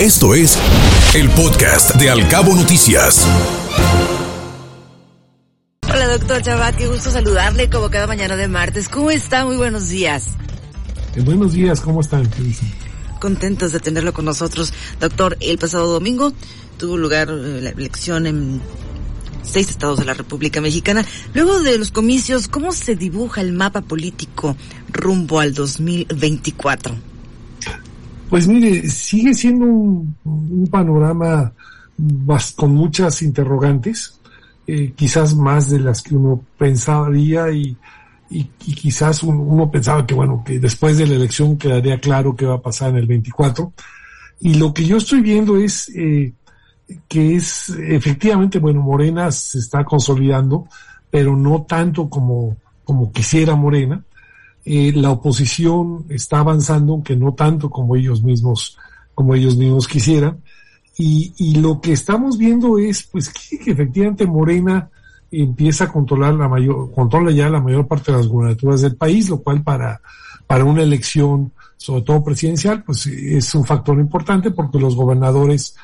Esto es el podcast de Alcabo Noticias. Hola, doctor Chabat, qué gusto saludarle como cada mañana de martes. ¿Cómo está? Muy buenos días. Eh, buenos días, ¿cómo están? Contentos de tenerlo con nosotros. Doctor, el pasado domingo tuvo lugar eh, la elección en seis estados de la República Mexicana. Luego de los comicios, ¿cómo se dibuja el mapa político rumbo al 2024? Pues mire, sigue siendo un, panorama con muchas interrogantes, eh, quizás más de las que uno pensaría y, y, quizás uno pensaba que bueno, que después de la elección quedaría claro qué va a pasar en el 24. Y lo que yo estoy viendo es eh, que es efectivamente, bueno, Morena se está consolidando, pero no tanto como, como quisiera Morena. Eh, la oposición está avanzando, aunque no tanto como ellos mismos, como ellos mismos quisieran. Y, y lo que estamos viendo es, pues, que, efectivamente Morena empieza a controlar la mayor, controla ya la mayor parte de las gubernaturas del país, lo cual para, para una elección, sobre todo presidencial, pues es un factor importante porque los gobernadores,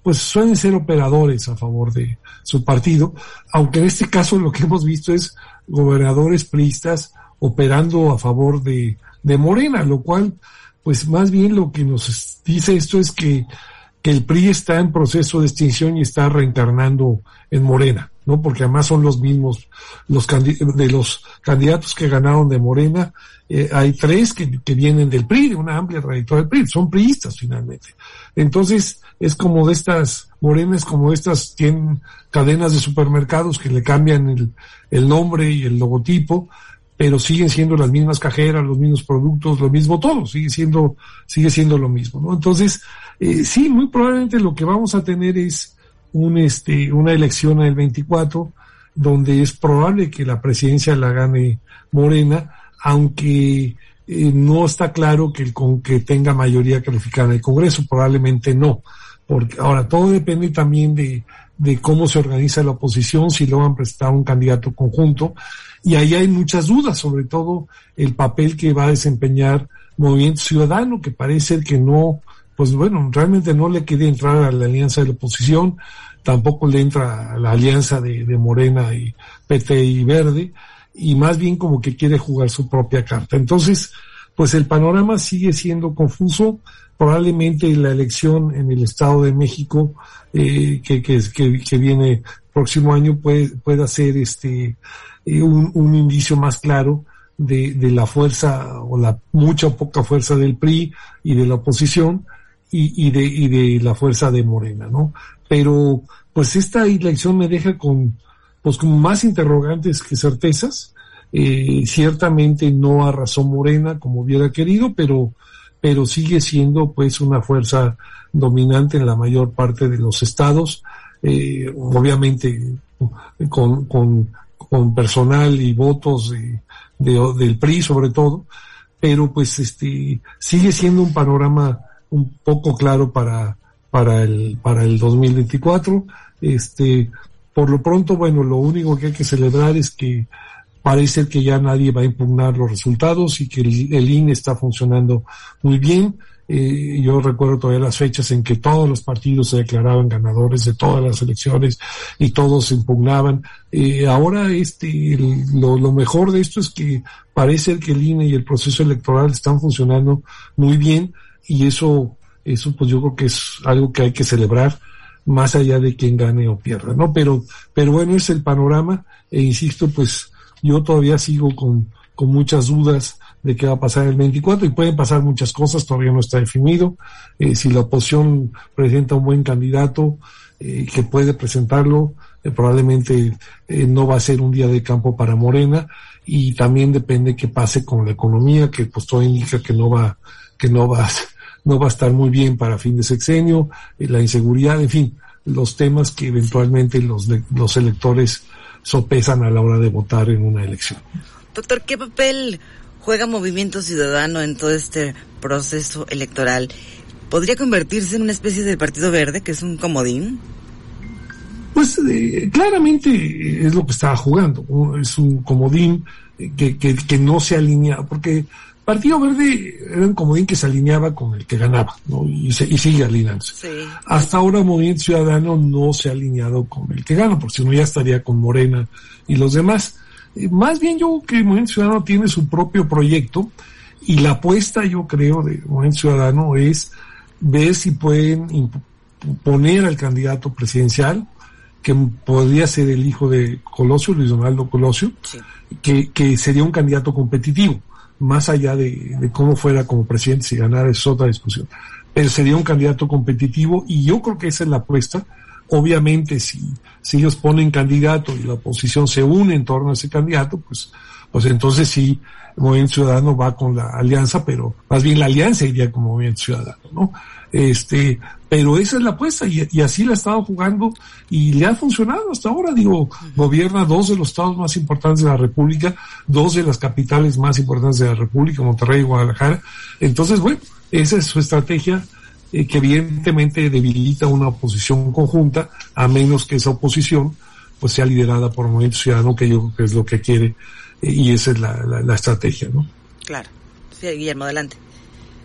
pues suelen ser operadores a favor de su partido, aunque en este caso lo que hemos visto es gobernadores priistas operando a favor de, de Morena, lo cual, pues más bien lo que nos dice esto es que, que el PRI está en proceso de extinción y está reencarnando en Morena, ¿no? Porque además son los mismos, los de los candidatos que ganaron de Morena, eh, hay tres que, que, vienen del PRI, de una amplia trayectoria del PRI, son priistas finalmente. Entonces, es como de estas, morenas como estas, tienen cadenas de supermercados que le cambian el, el nombre y el logotipo, pero siguen siendo las mismas cajeras, los mismos productos, lo mismo todo, sigue siendo, sigue siendo lo mismo, ¿no? Entonces, eh, sí, muy probablemente lo que vamos a tener es un, este, una elección en el 24, donde es probable que la presidencia la gane Morena, aunque eh, no está claro que, el, con, que tenga mayoría calificada en el Congreso, probablemente no. Porque ahora todo depende también de, de cómo se organiza la oposición, si logran presentar un candidato conjunto y ahí hay muchas dudas, sobre todo el papel que va a desempeñar Movimiento Ciudadano, que parece que no, pues bueno, realmente no le quiere entrar a la alianza de la oposición, tampoco le entra a la alianza de, Morena y PT y Verde, y más bien como que quiere jugar su propia carta. Entonces, pues el panorama sigue siendo confuso. Probablemente la elección en el Estado de México, eh, que, que, viene próximo año, puede, pueda ser este, eh, un, un, indicio más claro de, de, la fuerza o la mucha o poca fuerza del PRI y de la oposición y, y, de, y de la fuerza de Morena, ¿no? Pero pues esta elección me deja con pues como más interrogantes que certezas. Eh, ciertamente no arrasó Morena como hubiera querido, pero pero sigue siendo pues una fuerza dominante en la mayor parte de los estados, eh, obviamente con, con con personal y votos de, del PRI sobre todo, pero pues este sigue siendo un panorama un poco claro para para el para el 2024. Este por lo pronto, bueno, lo único que hay que celebrar es que parece que ya nadie va a impugnar los resultados y que el, INE está funcionando muy bien. Eh, yo recuerdo todavía las fechas en que todos los partidos se declaraban ganadores de todas las elecciones y todos se impugnaban. Eh, ahora este, lo, lo, mejor de esto es que parece que el INE y el proceso electoral están funcionando muy bien y eso, eso pues yo creo que es algo que hay que celebrar más allá de quien gane o pierda, ¿no? Pero, pero bueno, es el panorama e insisto, pues yo todavía sigo con, con muchas dudas de qué va a pasar el 24 y pueden pasar muchas cosas, todavía no está definido. Eh, si la oposición presenta un buen candidato eh, que puede presentarlo, eh, probablemente no va a ser un día de campo para Morena y también depende qué pase con la economía, que pues todo indica que no va, que no va, no va a estar muy bien para fin de sexenio, la inseguridad, en fin, los temas que eventualmente los, los electores sopesan a la hora de votar en una elección. Doctor, ¿qué papel juega Movimiento Ciudadano en todo este proceso electoral, ¿podría convertirse en una especie de Partido Verde, que es un comodín? Pues eh, claramente es lo que estaba jugando, es un comodín que, que, que no se alinea, porque Partido Verde era un comodín que se alineaba con el que ganaba, ¿no? Y, se, y sigue alineándose. Hasta ahora Movimiento Ciudadano no se ha alineado con el que gana, porque si no ya estaría con Morena y los demás. Eh, más bien yo creo que Movimiento Ciudadano tiene su propio proyecto y la apuesta yo creo de Movimiento Ciudadano es ver si pueden poner al candidato presidencial, que podría ser el hijo de Colosio, Luis Donaldo Colosio, que, que sería un candidato competitivo, más allá de, cómo fuera como presidente, si ganara es otra discusión. Pero sería un candidato competitivo y yo creo que esa es la apuesta. Obviamente, si, si ellos ponen candidato y la oposición se une en torno a ese candidato, pues, pues entonces sí, el Movimiento Ciudadano va con la alianza, pero más bien la alianza iría como Movimiento Ciudadano, ¿no? Este, pero esa es la apuesta y, así la ha estado jugando y le ha funcionado hasta ahora. Digo, gobierna dos de los estados más importantes de la República, dos de las capitales más importantes de la República, Monterrey y Guadalajara. Entonces, bueno, esa es su estrategia eh, que evidentemente debilita una oposición conjunta, a menos que esa oposición pues sea liderada por un Movimiento Ciudadano, que yo creo que es lo que quiere eh, y esa es la, la, la estrategia, ¿no? Claro. Sí, Guillermo, adelante.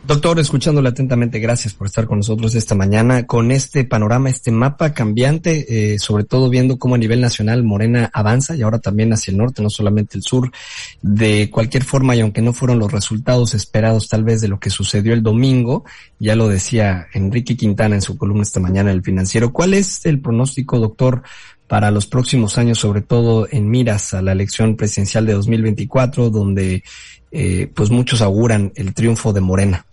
Doctor, escuchándole atentamente, gracias por estar con nosotros esta mañana con este panorama, este mapa cambiante, eh, sobre todo viendo cómo a nivel nacional Morena avanza y ahora también hacia el norte, no solamente el sur. De cualquier forma, y aunque no fueron los resultados esperados tal vez de lo que sucedió el domingo, ya lo decía Enrique Quintana en su columna esta mañana en el financiero, ¿cuál es el pronóstico, doctor, para los próximos años, sobre todo en miras a la elección presidencial de 2024, donde eh, pues muchos auguran el triunfo de Morena?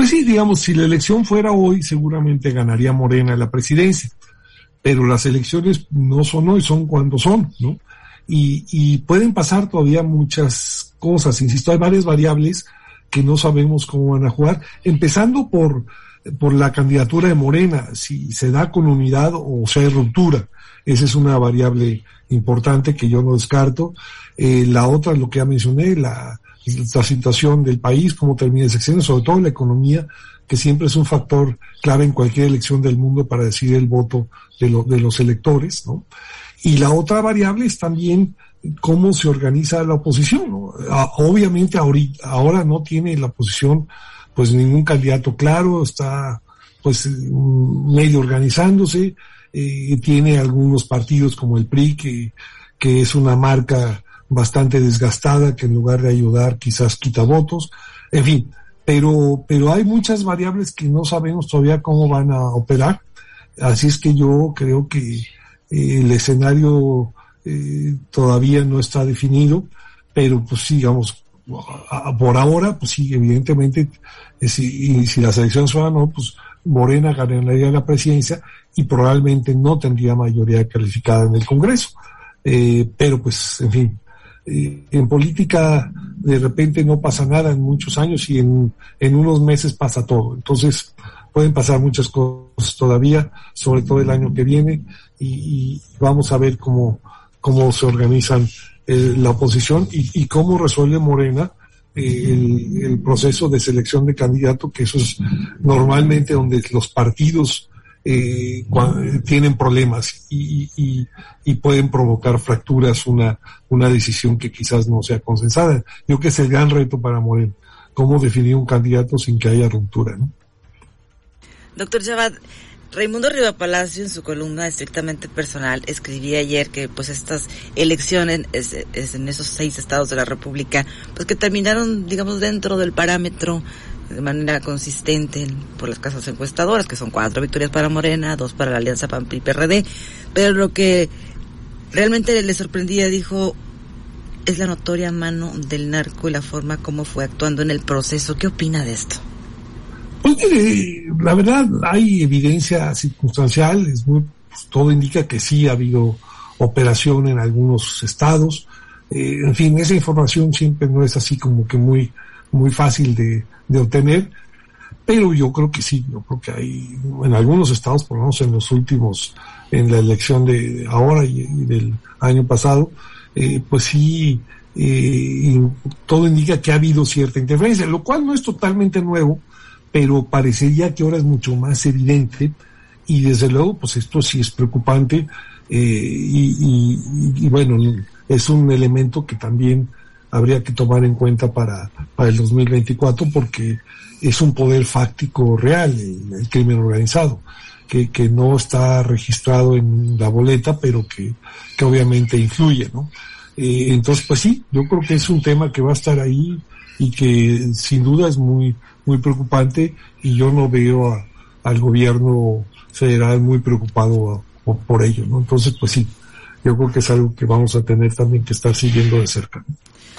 Pues sí, digamos, si la elección fuera hoy, seguramente ganaría Morena la presidencia, pero las elecciones no son hoy, son cuando son, ¿no? Y, pueden pasar todavía muchas cosas, insisto, hay varias variables que no sabemos cómo van a jugar, empezando por, por la candidatura de Morena, si se da con unidad o sea hay ruptura. Esa es una variable importante que yo no descarto. Eh, la otra, lo que ya mencioné, la, la situación del país, cómo termina el sexenio, sobre todo la economía, que siempre es un factor clave en cualquier elección del mundo para decidir el voto de, de los electores, ¿no? Y la otra variable es también cómo se organiza la oposición, ¿no? Obviamente ahorita, ahora no tiene la oposición pues ningún candidato claro, está pues medio organizándose, eh, tiene algunos partidos como el PRI que, que es una marca bastante desgastada que en lugar de ayudar quizás quita votos, en fin, pero, pero hay muchas variables que no sabemos todavía cómo van a operar, así es que yo creo que eh, el escenario eh, todavía no está definido, pero pues digamos, por ahora, pues sí, evidentemente, eh, si, y si las elecciones fueran no, pues Morena ganaría la presidencia y probablemente no tendría mayoría calificada en el Congreso. Pero pues, en fin, eh, en política de repente no pasa nada en muchos años y en, en unos meses pasa todo. Entonces pueden pasar muchas cosas todavía, sobre todo el año que viene, y, vamos a ver cómo, cómo se organizan eh, la oposición y, y, cómo resuelve Morena eh, el, el, proceso de selección de candidato, que eso es normalmente donde los partidos eh, tienen problemas y, y, y, pueden provocar fracturas, una, una decisión que quizás no sea consensada. Yo creo que es el gran reto para Moreno, cómo definir un candidato sin que haya ruptura. ¿no? Doctor Chabad, Raimundo Riva Palacio en su columna estrictamente personal escribía ayer que pues estas elecciones es, en esos seis estados de la República pues que terminaron digamos dentro del parámetro de manera consistente por las casas encuestadoras, que son cuatro victorias para Morena, dos para la Alianza PAN-PRI-PRD, pero lo que realmente le sorprendía, dijo, es la notoria mano del narco y la forma como fue actuando en el proceso. ¿Qué opina de esto? Pues la verdad hay evidencia circunstancial, es muy, pues, todo indica que sí ha habido operación en algunos estados. Eh, en fin, esa información siempre no es así como que muy, muy fácil de, de obtener, pero yo creo que sí, yo creo que hay en algunos estados, por lo menos en los últimos, en la elección de ahora y, del año pasado, eh, pues sí, eh, todo indica que ha habido cierta interferencia, lo cual no es totalmente nuevo, pero parecería que ahora es mucho más evidente y desde luego, pues esto sí es preocupante eh, y, bueno, es un elemento que también habría que tomar en cuenta para, para el 2024 porque es un poder fáctico real el, crimen organizado. Que, que, no está registrado en la boleta, pero que, que obviamente influye, ¿no? Eh, entonces, pues sí, yo creo que es un tema que va a estar ahí y que sin duda es muy, muy preocupante y yo no veo al gobierno federal muy preocupado por, ello, ¿no? Entonces, pues sí, yo creo que es algo que vamos a tener también que estar siguiendo de cerca.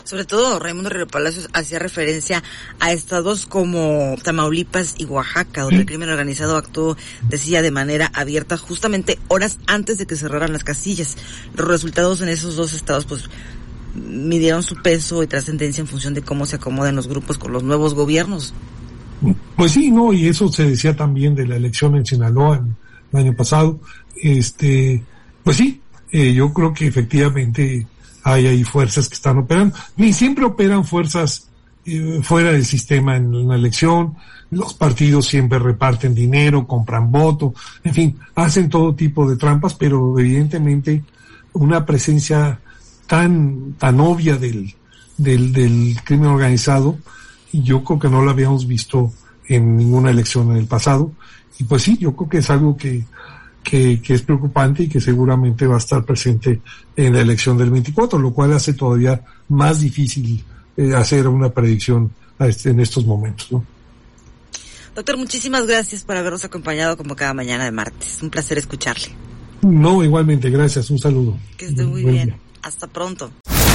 Sobre todo, Raimundo Río Palacios hacía referencia a estados como Tamaulipas y Oaxaca, donde el crimen organizado actuó, decía, de manera abierta justamente horas antes de que cerraran las casillas. Los resultados en esos dos estados, pues, midieron su peso y trascendencia en función de cómo se acomodan los grupos con los nuevos gobiernos. Pues sí, no, y eso se decía también de la elección en Sinaloa el año pasado. Este, pues sí, eh, yo creo que efectivamente hay ahí fuerzas que están operando. Ni siempre operan fuerzas eh, fuera del sistema en una elección. Los partidos siempre reparten dinero, compran voto, en fin, hacen todo tipo de trampas, pero evidentemente una presencia tan, tan obvia del, del, del crimen organizado, y yo creo que no la habíamos visto en ninguna elección en el pasado. Y pues sí, yo creo que es algo que, que, que, es preocupante y que seguramente va a estar presente en la elección del 24, lo cual hace todavía más difícil eh, hacer una predicción este, en estos momentos. ¿no? Doctor, muchísimas gracias por habernos acompañado como cada mañana de martes. Un placer escucharle. No, igualmente, gracias. Un saludo. Que esté muy bien. Hasta pronto.